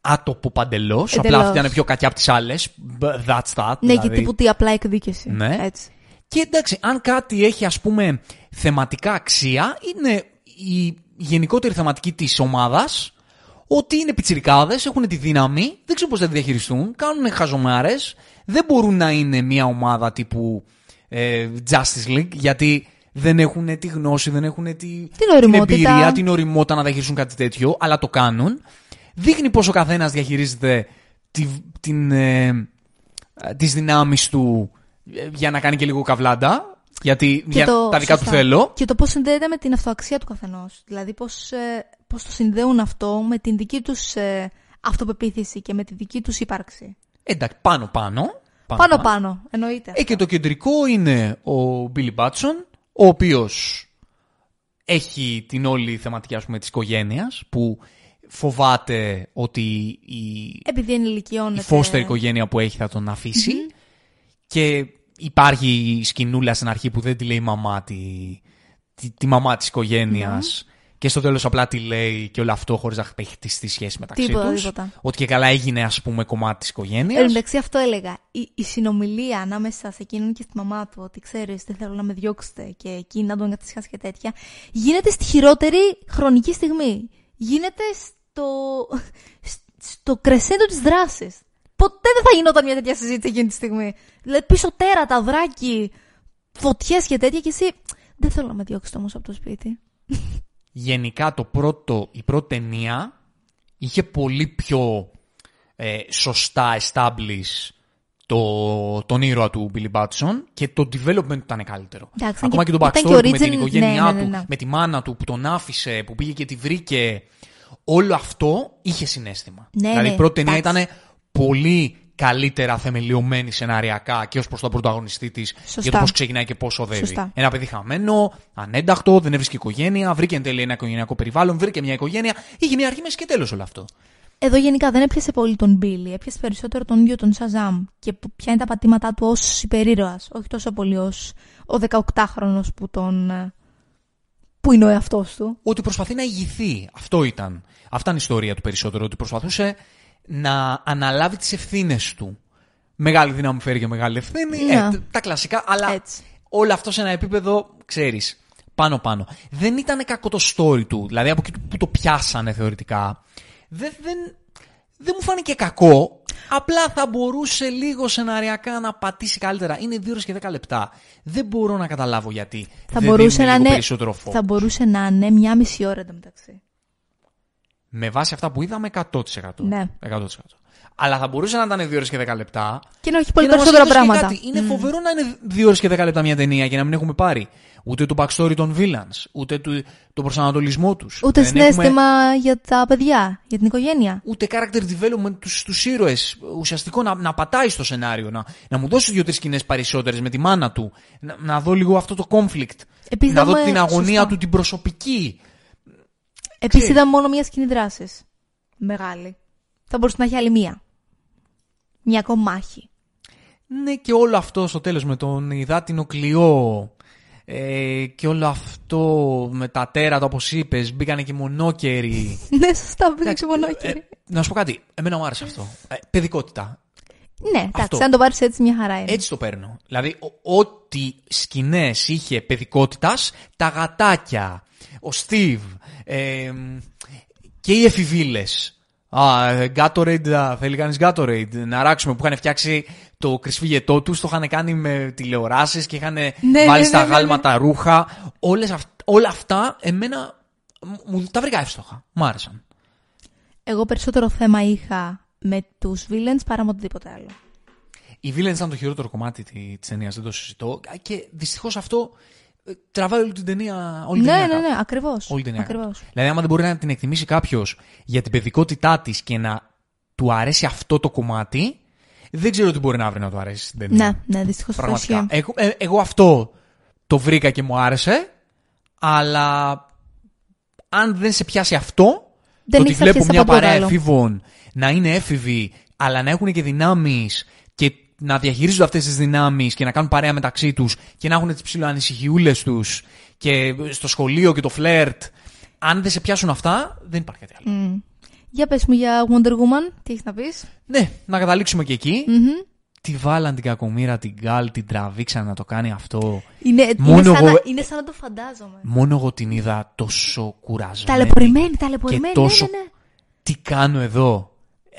άτοπο παντελώς. Απλά Εντελώς. αυτή ήταν πιο κακιά από τις άλλες. But That's that. Ναι, δηλαδή. και τύπου τι απλά εκδίκηση. Ναι. Έτσι. Και εντάξει, αν κάτι έχει ας πούμε θεματικά αξία, είναι η γενικότερη θεματική της ομάδας, ότι είναι πιτσιρικάδες, έχουν τη δύναμη, δεν ξέρω πώς θα τη διαχειριστούν, κάνουν χαζομάρες, δεν μπορούν να είναι μια ομάδα τύπου ε, Justice League, γιατί δεν έχουν τη γνώση, δεν έχουν τη, οριμότητα. εμπειρία, την οριμότητα να διαχειριστούν κάτι τέτοιο, αλλά το κάνουν. Δείχνει πώς ο καθένας διαχειρίζεται τη, την, ε, ε, τις δυνάμεις του ε, για να κάνει και λίγο καβλάντα. Γιατί για τα δικά του σωστά. θέλω. Και το πώς συνδέεται με την αυτοαξία του καθενός. Δηλαδή, πώς πώς το συνδέουν αυτό με την δική τους αυτοπεποίθηση και με τη δική τους ύπαρξη. Εντάξει, πάνω-πάνω. Πάνω-πάνω, εννοείται. Ε, και το κεντρικό είναι ο Billy Batson, ο οποίος έχει την όλη θεματική ας πούμε της οικογένειας, που φοβάται ότι η, Επειδή ενηλικιώνεται. η φώστερη οικογένεια που έχει θα τον αφήσει και υπάρχει η σκηνούλα στην αρχή που δεν τη λέει η μαμά τη, τη, τη μαμά της οικογένειας και στο τέλος απλά τη λέει και όλο αυτό χωρίς να έχει χτιστεί σχέση μεταξύ Τίποτα, τους. τίποτα. Ότι και καλά έγινε ας πούμε κομμάτι της Εν οικογένειας. τω μεταξύ, αυτό έλεγα. Η, η συνομιλία ανάμεσα σε εκείνον και στη μαμά του, ότι ξέρεις, δεν θέλω να με διώξετε και εκείνη να τον καθισχάσει και τέτοια, γίνεται στη χειρότερη χρονική στιγμή. Γίνεται στο, στο κρεσέντο της δράσης. Ποτέ δεν θα γινόταν μια τέτοια συζήτηση εκείνη τη στιγμή. Δηλαδή, πίσω τέρατα, δράκι, φωτιές και τέτοια, και εσύ. Δεν θέλω να με διώξετε όμω από το σπίτι. γενικά το πρώτο, η πρώτη ταινία είχε πολύ πιο ε, σωστά establish το, τον ήρωα του Billy Batson και το development του ήταν καλύτερο. Εντάξει, Ακόμα και, και- το ήταν backstory και του με την origin- οικογένειά ναι, ναι, ναι, του, ναι. με τη μάνα του που τον άφησε, που πήγε και τη βρήκε. Όλο αυτό είχε συνέστημα. Ναι, δηλαδή ναι, η πρώτη ταινία εντάξει. ήταν πολύ καλύτερα θεμελιωμένη σεναριακά και ως προς τον πρωταγωνιστή της Σωστά. για το πώς ξεκινάει και πώς οδεύει. Σωστά. Ένα παιδί χαμένο, ανένταχτο, δεν έβρισκε οικογένεια, βρήκε εν τέλει ένα οικογενειακό περιβάλλον, βρήκε μια οικογένεια. Είχε μια αρχή, μέση και τέλος όλο αυτό. Εδώ γενικά δεν έπιασε πολύ τον Μπίλι, έπιασε περισσότερο τον ίδιο τον Σαζάμ και που- ποια είναι τα πατήματά του ως υπερήρωας, όχι τόσο πολύ ως ο 18χρονος που τον... ε, που είναι ο εαυτός του. Ότι προσπαθεί να ηγηθεί. Αυτό ήταν. Αυτά είναι η ιστορία του περισσότερο. Ότι προσπαθούσε να αναλάβει τις ευθύνες του. Μεγάλη δύναμη φέρει και μεγάλη ευθύνη. Ναι. Ε, τ- τα κλασικά. Αλλά Έτσι. όλο αυτό σε ένα επίπεδο, ξέρεις, πάνω-πάνω. Δεν ήταν κακό το story του. Δηλαδή από εκεί που το πιάσανε θεωρητικά. Δεν, δεν, δεν μου φάνηκε κακό. Απλά θα μπορούσε λίγο σεναριακά να πατήσει καλύτερα. Είναι 2 ώρες και 10 λεπτά. Δεν μπορώ να καταλάβω γιατί. Θα δεν μπορούσε, δίνουν να λίγο είναι, περισσότερο φόβο. θα μπορούσε να είναι μια μισή ώρα εντωμεταξύ. Με βάση αυτά που είδαμε, 100%. Ναι. 100%. Αλλά θα μπορούσε να ήταν 2 ώρες και 10 λεπτά. Και να έχει πολύ και να μας περισσότερα έδωσε και πράγματα. κάτι. Είναι φοβερό να είναι 2 ώρες και 10 λεπτά μια ταινία και να μην έχουμε πάρει ούτε το backstory των villains, ούτε του, τον προσανατολισμό τους. Ούτε συνέστημα για τα παιδιά, για την οικογένεια. Ούτε character development τους στους ήρωες, ουσιαστικό να, να πατάει στο σενάριο, να, να μου δώσεις δύο-τρεις σκηνές περισσότερες με τη μάνα του, να, να δω λίγο αυτό το conflict, Επίσης να δω είδαμε- την αγωνία σωστά. του την προσωπική. Επίσης Ξέρεις. είδαμε μόνο μια σκηνή δράσης. Μεγάλη. Θα μπορούσε να έχει άλλη μία. Μια ακόμα μάχη. Ναι και όλο αυτό στο τέλος με τον υδάτινο κλειό ε, και όλο αυτό με τα τέρατα όπως είπες μπήκανε και μονόκεροι. ναι, σωστά, πήγα και Ε, μονόκερη. να σου πω κάτι, εμένα μου άρεσε αυτό. Ε, παιδικότητα. Ναι, αυτό. εντάξει, αν το πάρεις έτσι, μια χαρά είναι. Έτσι το παίρνω. Δηλαδή, ο- ό,τι σκηνές είχε παιδικότητας, τα γατάκια, ο Στίβ ε, και οι εφηβείλες. Α, ε, Gatorade, α, θέλει κανείς Gatorade. Να ράξουμε που είχαν φτιάξει το κρυσφύγετό τους, το είχαν κάνει με τηλεοράσεις και είχαν ναι, βάλει ναι, στα ναι, ναι. γάλματα ρούχα. Όλες, αυ- όλα αυτά, εμένα, μου- μου τα βρήκα εύστοχα. Μ' άρεσαν. Εγώ περισσότερο θέμα είχα με τους villains παρά με οτιδήποτε άλλο. Οι villains ήταν το χειρότερο κομμάτι τη ταινίας, δεν το συζητώ. Και δυστυχώς αυτό ε, τραβάει όλη την ταινία. Όλη την Ναι, ταινία ναι, κάτω. ναι, ακριβώς. Όλη την ταινία κάτω. Ακριβώς. Δηλαδή, άμα δεν μπορεί να την εκτιμήσει κάποιος για την παιδικότητά της και να του αρέσει αυτό το κομμάτι, δεν ξέρω τι μπορεί να βρει να του αρέσει στην ταινία. Ναι, ναι, δυστυχώς αυτό Πραγματικά. ισχύει. Εγώ, ε, εγώ αυτό το βρήκα και μου άρεσε, αλλά αν δεν σε πιάσει αυτό, Δεν το ότι έχεις βλέπω αρχίσει μια από τίποτα παρέα άλλο. εφήβων να είναι έφηβοι, αλλά να έχουν και δυνάμεις και να διαχειρίζονται αυτές τις δυνάμεις και να κάνουν παρέα μεταξύ τους και να έχουν τις ψιλοανησυχιούλες τους και στο σχολείο και το φλερτ. Αν δεν σε πιάσουν αυτά, δεν υπάρχει κάτι άλλο. Μμ. Για πες μου για Wonder Woman, τι έχεις να πεις; Ναι, να καταλήξουμε και εκεί. Μμμ. Τη βάλαν την κακομήρα, την Gal, την τραβήξαν να το κάνει αυτό. Είναι, είναι, Μόνος σαν εγώ- να, είναι σαν να το φαντάζομαι. Μόνος εγώ την είδα τόσο κουρασμένη. Ταλαιπωρημένη, ταλαιπωρημένη. Και τόσο- Ναι, ναι, ναι. Τι κάνω εδώ;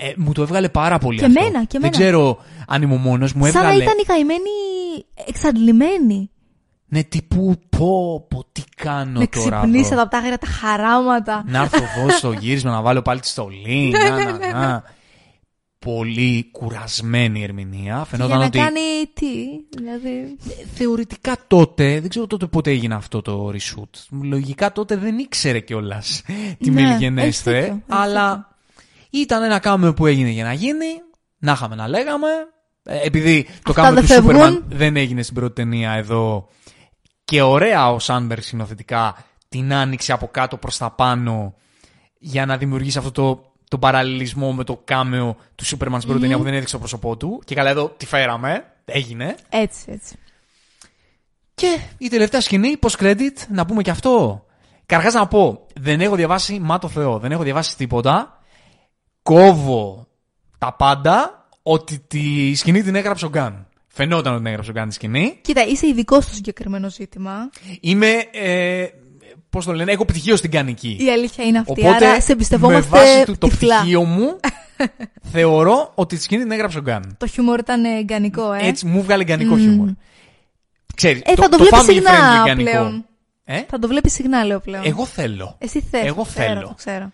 Ε, μου το έβγαλε πάρα πολύ Και αυτό. εμένα, και Δεν εμένα. ξέρω αν είμαι ο μόνος. Μου Σαν να έβγαλε... ήταν η καημένη εξαντλημένη. Ναι, τύπου πω, πω, τι κάνω Με τώρα ξυπνήσατε εδώ. από τα άγρια τα χαράματα. Να έρθω εδώ στο γύρισμα να βάλω πάλι τη στολή. Ναι, να, να, να. Πολύ κουρασμένη η ερμηνεία. Και για Φαινόταν να ότι κάνει τι, δηλαδή... θεωρητικά τότε, δεν ξέρω τότε πότε έγινε αυτό το reshoot. Λογικά τότε δεν ήξερε κιόλας τι Ναι, μελγενέστε. έχεις δίκιο, έχεις Αλλά ήταν ένα κάμεο που έγινε για να γίνει. Να είχαμε να λέγαμε. Ε, επειδή το Αυτά κάμεο δεν του φεύγουν. Σούπερμαν δεν έγινε στην πρώτη ταινία εδώ. Και ωραία ο Σάνμπερ συνοθετικά την άνοιξε από κάτω προς τα πάνω για να δημιουργήσει αυτό το, το παραλληλισμό με το κάμεο του Σούπερμαν στην πρώτη ταινία που δεν έδειξε το πρόσωπό του. Και καλά εδώ τη φέραμε. Έγινε. Έτσι, έτσι. Και η τελευταία σκηνή, post credit, να πούμε και αυτό. Καρχά να πω, δεν έχω διαβάσει, μα το Θεό, δεν έχω διαβάσει τίποτα. Κόβω τα πάντα ότι τη σκηνή την έγραψε ο Γκάν. Φαινόταν ότι την έγραψε ο Γκάν τη σκηνή. Κοίτα, είσαι ειδικό στο συγκεκριμένο ζήτημα. Είμαι, ε, πώς το λένε, έχω πτυχίο στην Κανική. Η αλήθεια είναι αυτή. Οπότε, άρα σε με εμπιστευόμαστε βάση του, το τυφλά. πτυχίο μου, θεωρώ ότι τη σκηνή την έγραψε ο Γκάν. Το χιούμορ ήταν ε, γκανικό, ε. Έτσι, μου βγάλε γκανικό χιούμορ. Ξέρεις, Ε, το, θα το, το βλέπεις family συχνά friendly γκανικό. πλέον. Ε; Θα το βλέπεις συχνά, λέω πλέον. Εγώ θέλω. Εσύ θες. Εγώ το ξέρω, θέλω. το ξέρω.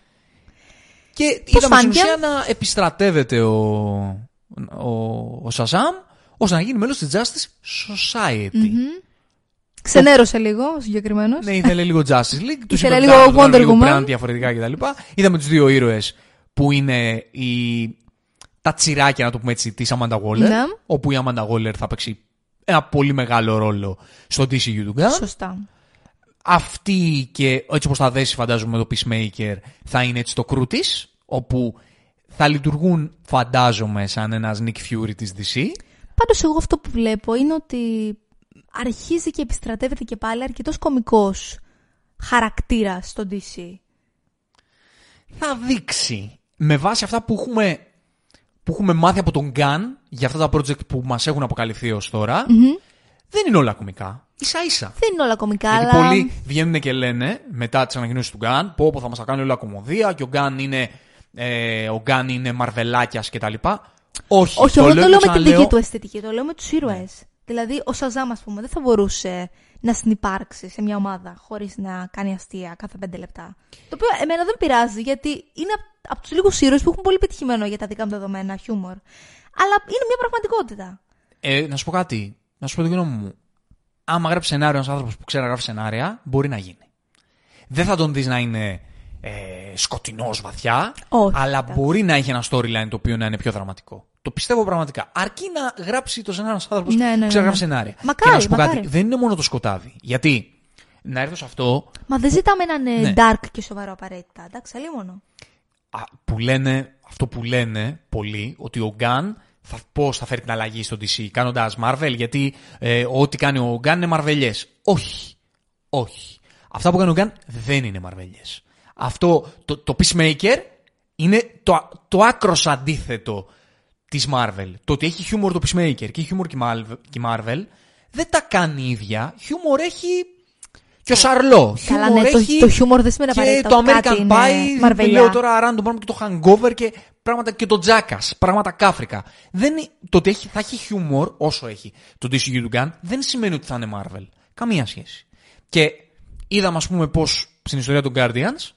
Και Πώς είδαμε στην φάνηκε; ουσία να επιστρατεύεται ο, ο, ο Σαζάμ ώστε να γίνει μέλος της Justice Society. Ξενέρωσε λίγο ο συγκεκριμένος. Ναι, ήθελε λίγο Justice League. Τους Ήθελε είπε, λίγο «Κοιτάξτε, το κάνουμε Wonder λίγο Woman». brand διαφορετικά κτλ. Είδαμε τους δύο ήρωες που είναι οι, τα τσιράκια, να το πούμε έτσι, της Amanda Waller. Ναι. Όπου η Amanda Waller θα παίξει ένα πολύ μεγάλο ρόλο στο DCU του Gun. Σωστά. Αυτή και έτσι όπως θα δέσει φαντάζομαι με το Peacemaker θα είναι έτσι το κρού της, όπου θα λειτουργούν φαντάζομαι σαν ένας Nick Fury της DC. Πάντως, εγώ αυτό που βλέπω είναι ότι αρχίζει και επιστρατεύεται και πάλι αρκετός κωμικός χαρακτήρας στο DC. Θα δείξει με βάση αυτά που έχουμε, που έχουμε μάθει από τον Gun για αυτά τα project που μας έχουν αποκαλυφθεί ως τωρα δεν είναι όλα κομικά. Ίσα ίσα. Δεν είναι όλα κωμικά, Γιατί αλλά. πολλοί βγαίνουν και λένε μετά τις ανακοινώσεις του Gun, πω, πω θα μας τα κάνει όλα κομμωδία και ο Gun είναι, ε, ο Gun είναι μαρβελάκια κτλ. Όχι, Όχι, εγώ δεν το λέω με την ξαναλέω, δική του αισθητική, το λέω με τους ήρωες. Δηλαδή, ο Σαζάμ, ας πούμε, δεν θα μπορούσε να συνυπάρξει σε μια ομάδα χωρίς να κάνει αστεία κάθε πέντε λεπτά. Το οποίο εμένα δεν πειράζει, γιατί είναι από τους λίγους ήρωες που έχουν πολύ πετυχημένο για τα δικά μου δεδομένα χιούμορ. Αλλά είναι μια πραγματικότητα. Ε, να σου πω κάτι. Να σου πω την γνώμη μου. Άμα γράψει σενάριο ένας άνθρωπος που ξέρει να γράφει σενάρια, μπορεί να γίνει. Δεν θα τον δεις να είναι ε, σκοτεινός βαθιά, Όχι, αλλά εντάξει. μπορεί να έχει ένα storyline το οποίο να είναι πιο δραματικό. Το πιστεύω πραγματικά. Αρκεί να γράψει το σενάριο ένας άνθρωπος Ναι, ναι, που ναι, ξέρει να ναι. γράφει σενάρια. Μακάρι, και να σου πω μακάρι. κάτι. Δεν είναι μόνο το σκοτάδι. Γιατί να έρθω σε αυτό Μα δεν ζητάμε να είναι Ναι. dark και σοβαρό απαραίτητα. Εντάξει, αλλή μόνο. α, που λένε, αυτό που λένε πολλοί, ότι ο Γκάν θα, πώς θα φέρει την αλλαγή στο DC κάνοντας Marvel, γιατί ε, ό,τι κάνει ο Γκάν είναι μαρβελιές. Όχι. Όχι. Αυτά που κάνει ο Γκάν δεν είναι μαρβελιές. Αυτό, το, το Peacemaker είναι το, το άκρως αντίθετο της Marvel. Το ότι έχει χιούμορ το Peacemaker και έχει χιούμορ και η Malv- και η Marvel δεν τα κάνει η ίδια. Χιούμορ έχει και ο Σαρλό. Καλά, Χιούμορ ναι, το- έχει το χιούμορ δεν σημαίνει και απαραίτητα το ότι κάτι American είναι Pie, μαρβελιά. λέω τώρα random πράγμα και το Hangover και πράγματα και το Jackass, πράγματα κάφρικα. Δεν, είναι- το ότι έχει, θα έχει χιούμορ όσο έχει το DCU του Gunn δεν σημαίνει ότι θα είναι Marvel. Καμία σχέση. Και είδαμε ας πούμε πως στην ιστορία των Guardians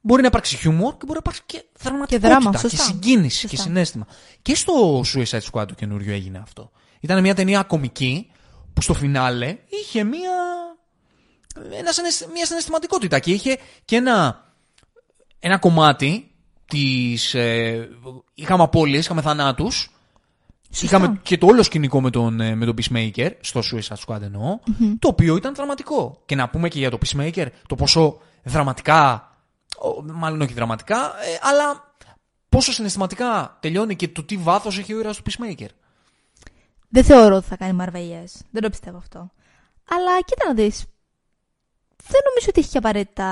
μπορεί να υπάρξει χιούμορ και μπορεί να υπάρξει και δραματικότητα δράμα, και σωστά. συγκίνηση Σωστά. και συνέστημα. Και στο Suicide Squad το καινούριο έγινε αυτό. Ήταν μια ταινία κομική που στο φινάλε είχε μια ένα, συναισθ- μια συναισθηματικότητα και είχε και ένα, ένα κομμάτι της... Ε, είχαμε απώλειες, είχαμε θανάτους, είχαμε και το όλο σκηνικό με τον, ε, με τον Peacemaker, στο Suicide Squad εννοω το οποίο ήταν δραματικό. Και να πούμε και για το Peacemaker, το πόσο δραματικά, ο, μάλλον όχι δραματικά, ε, αλλά πόσο συναισθηματικά τελειώνει και το τι βάθος έχει ο ήρωας του Peacemaker. Δεν θεωρώ ότι θα κάνει μαρβελιές. Δεν το πιστεύω αυτό. Αλλά κοίτα να δεις. Δεν νομίζω ότι έχει και απαραίτητα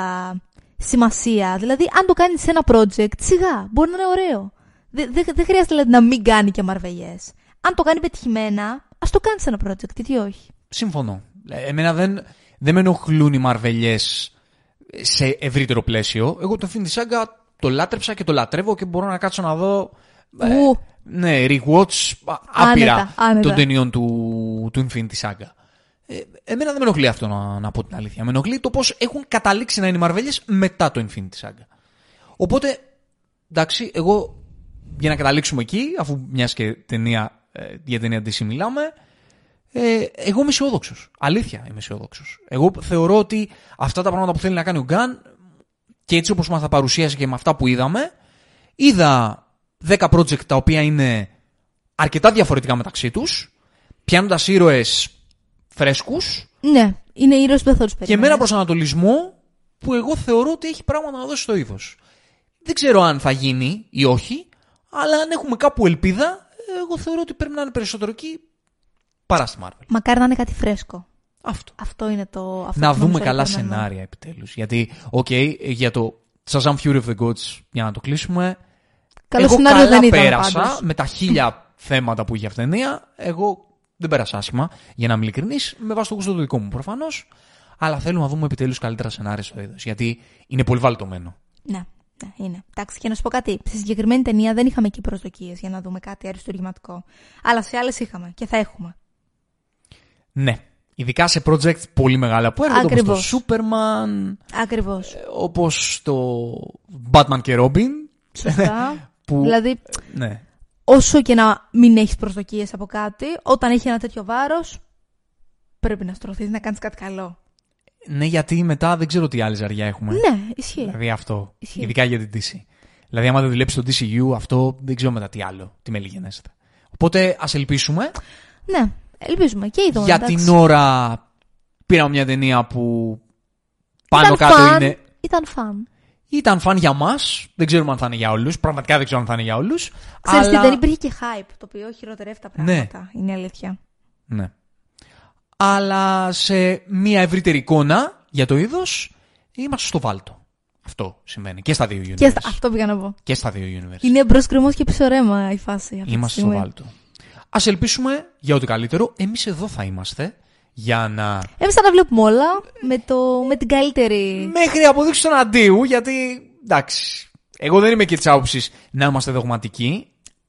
σημασία. Δηλαδή, αν το κάνεις σε ένα project, σιγά, μπορεί να είναι ωραίο. Δεν δε, δεν χρειάζεται δηλαδή, να μην κάνει και μαρβελιές. Αν το κάνει πετυχημένα, ας το κάνεις σε ένα project, γιατί όχι. Συμφωνώ. Ε, Εμένα δεν, δεν με ενοχλούν οι μαρβελιές σε ευρύτερο πλαίσιο. Εγώ το Infinity Saga το λάτρεψα και το λατρεύω και μπορώ να κάτσω να δω ε, Ου. ναι, rewatch α- άπειρα Άνετα, άνετα. των ταινιών του, του Infinity Saga. Ε, εμένα δεν με ενοχλεί αυτό να, να πω την αλήθεια. Με ενοχλεί το πώς έχουν καταλήξει να είναι οι Μαρβέλιες μετά το Infinity Saga. Οπότε, εντάξει, εγώ για να καταλήξουμε εκεί, αφού μιας και ταινία, ε, για ταινία DC μιλάμε, ε, εγώ είμαι αισιόδοξος. Αλήθεια είμαι αισιόδοξος. Εγώ θεωρώ ότι αυτά τα πράγματα που θέλει να κάνει ο Γκάν και έτσι όπως μας τα παρουσίασε και με αυτά που είδαμε, είδα 10 project τα οποία είναι αρκετά διαφορετικά μεταξύ τους, πιάνοντας ήρωες φρέσκους Ναι, είναι ήρωες που δεν θα τους και με περιμένεις. ένα προσανατολισμό που εγώ θεωρώ ότι έχει πράγματα να δώσει στο είδος. Δεν ξέρω αν θα γίνει ή όχι, αλλά αν έχουμε κάπου ελπίδα, εγώ θεωρώ ότι πρέπει να είναι περισσότερο εκεί παρά στη Marvel. Μακάρι να είναι κάτι φρέσκο. Αυτό. Αυτό είναι το. Αυτό να που δούμε νομίζω καλά ότι περιμένω. σενάρια επιτέλους. Γιατί, οκ, για το Shazam Fury of the Gods, για να το κλείσουμε, Καλό εγώ σενάριο καλά δεν ήταν πέρασα πάντως. με τα χίλια θέματα που είχε αυτή η ταινία. Εγώ δεν πέρασα άσχημα, για να είμαι ειλικρινής, με βάση το γούστο του δικό μου προφανώς. Αλλά θέλουμε να δούμε επιτέλους καλύτερα σενάρια στο είδος, γιατί είναι πολύ βαλτωμένο. Ναι, ναι, είναι. Εντάξει, και να σου πω κάτι. Στη συγκεκριμένη ταινία δεν είχαμε εκεί προσδοκίες για να δούμε κάτι αριστουργηματικό. Αλλά σε άλλες είχαμε και θα έχουμε. Ναι. Ειδικά σε project πολύ μεγάλα που έρχονται όπως το Ακριβώς. Superman, Ακριβώς. ε, όπως το Batman και Robin. Σωστά. Που, δηλαδή, ναι. Όσο και να μην έχεις προσδοκίες από κάτι, όταν έχει ένα τέτοιο βάρος, πρέπει να στρωθείς να κάνεις κάτι καλό. ναι, γιατί μετά δεν ξέρω τι άλλη ζαριά έχουμε. Ναι, ισχύει. Δηλαδή αυτό. Ισχύει. Ειδικά για την DC. Δηλαδή, άμα δεν δουλέψεις στο DCU, αυτό δεν ξέρω μετά τι άλλο. Τι με λιγενέστε. Οπότε ας ελπίσουμε. Ναι, ελπίζουμε. Και είδαμε. για εντάξει. την ώρα πήραμε μια ταινία που πάνω Ήταν κάτω φαν, είναι. Ήταν φαν. Ήταν φαν για μας. Δεν ξέρουμε αν θα είναι για όλους. Πραγματικά δεν ξέρω αν θα είναι για όλους. Ξέρεις τι, δεν υπήρχε και hype, το οποίο χειροτερεύει τα Ναι. πράγματα. Είναι η αλήθεια. Ναι. Αλλά σε μια ευρύτερη εικόνα για το είδος είμαστε στο βάλτο. Αυτό σημαίνει. Και στα δύο universe. Και στα- αυτό πήγα να πω. Και στα δύο universe. Είναι μπρος κρεμό και πίσω ρέμα η φάση. αυτή τη Είμαστε στο στιγμή. βάλτο. Α ελπίσουμε για ό,τι καλύτερο. Εμείς εδώ θα είμαστε για να. Εμείς θα τα βλέπουμε όλα με, το, με την καλύτερη. Μέχρι αποδείξει τον αντίου, γιατί. εντάξει. Εγώ δεν είμαι και της άποψης να είμαστε δογματικοί.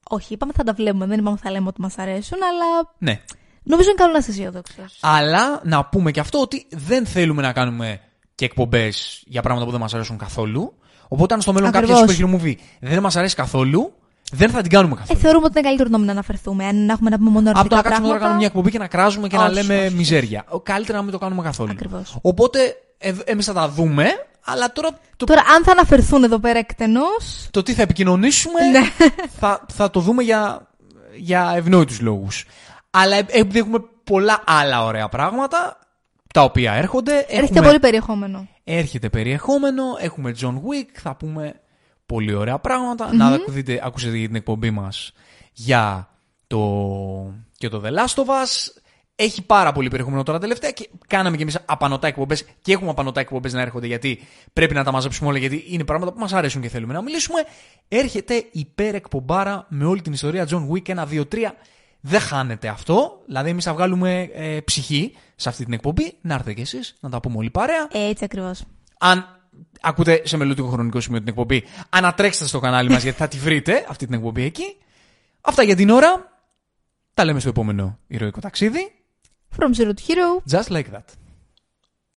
Όχι, είπαμε θα τα βλέπουμε. Δεν είπαμε θα λέμε ότι μας αρέσουν, αλλά Ναι. νομίζω είναι καλό να είσαι αισιόδοξος. Αλλά να πούμε και αυτό ότι δεν θέλουμε να κάνουμε και εκπομπές για πράγματα που δεν μας αρέσουν καθόλου. Οπότε, αν στο μέλλον κάποια Ακριβώς. super hero movie δεν μας αρέσει καθόλου, δεν θα την κάνουμε Ε, καθόλου. θεωρούμε ότι είναι καλύτερο να μην αναφερθούμε. Αν να έχουμε να πούμε μόνο Από αρνητικά το να κάτσουμε τώρα να πράγματα. κάνουμε μια εκπομπή και να κράζουμε και να Όχι, λέμε όχι, μιζέρια. Ο, Καλύτερα να μην το κάνουμε καθόλου. Ακριβώς. Οπότε, ε, εμείς θα τα δούμε, αλλά τώρα το, Τώρα, αν θα αναφερθούν εδώ πέρα εκτενώ. το τι θα επικοινωνήσουμε Ναι. θα, θα το δούμε για, για ευνόητους λόγους. Αλλά ε- επειδή έχουμε πολλά άλλα ωραία πράγματα, τα οποία έρχονται. Έρχεται έχουμε- πολύ περιεχόμενο. Έρχεται περιεχόμενο, έχουμε John Wick, θα πούμε πολύ ωραία πράγματα. Να δείτε, ακούσετε για την εκπομπή μας για το, και το The Last of Us. Έχει πάρα πολύ περιεχόμενο τώρα τελευταία και κάναμε και εμείς απανοτά εκπομπές και έχουμε απανοτά εκπομπές να έρχονται γιατί πρέπει να τα μαζέψουμε όλα γιατί είναι πράγματα που μας αρέσουν και θέλουμε να μιλήσουμε. Έρχεται υπέρ εκπομπάρα με όλη την ιστορία John Wick 1, 2, 3. Δεν χάνεται αυτό. Δηλαδή, εμείς θα βγάλουμε ε, ψυχή σε αυτή την εκπομπή. Να έρθετε κι εσείς, να τα πούμε όλοι παρέα. Ε, έτσι ακριβώς. Αν ακούτε σε μελλοντικό χρονικό σημείο την εκπομπή, ανατρέξτε στο κανάλι μας γιατί θα τη βρείτε αυτή την εκπομπή εκεί. Αυτά για την ώρα. Τα λέμε στο επόμενο ηρωικό ταξίδι. From Zero to Hero. Just like that.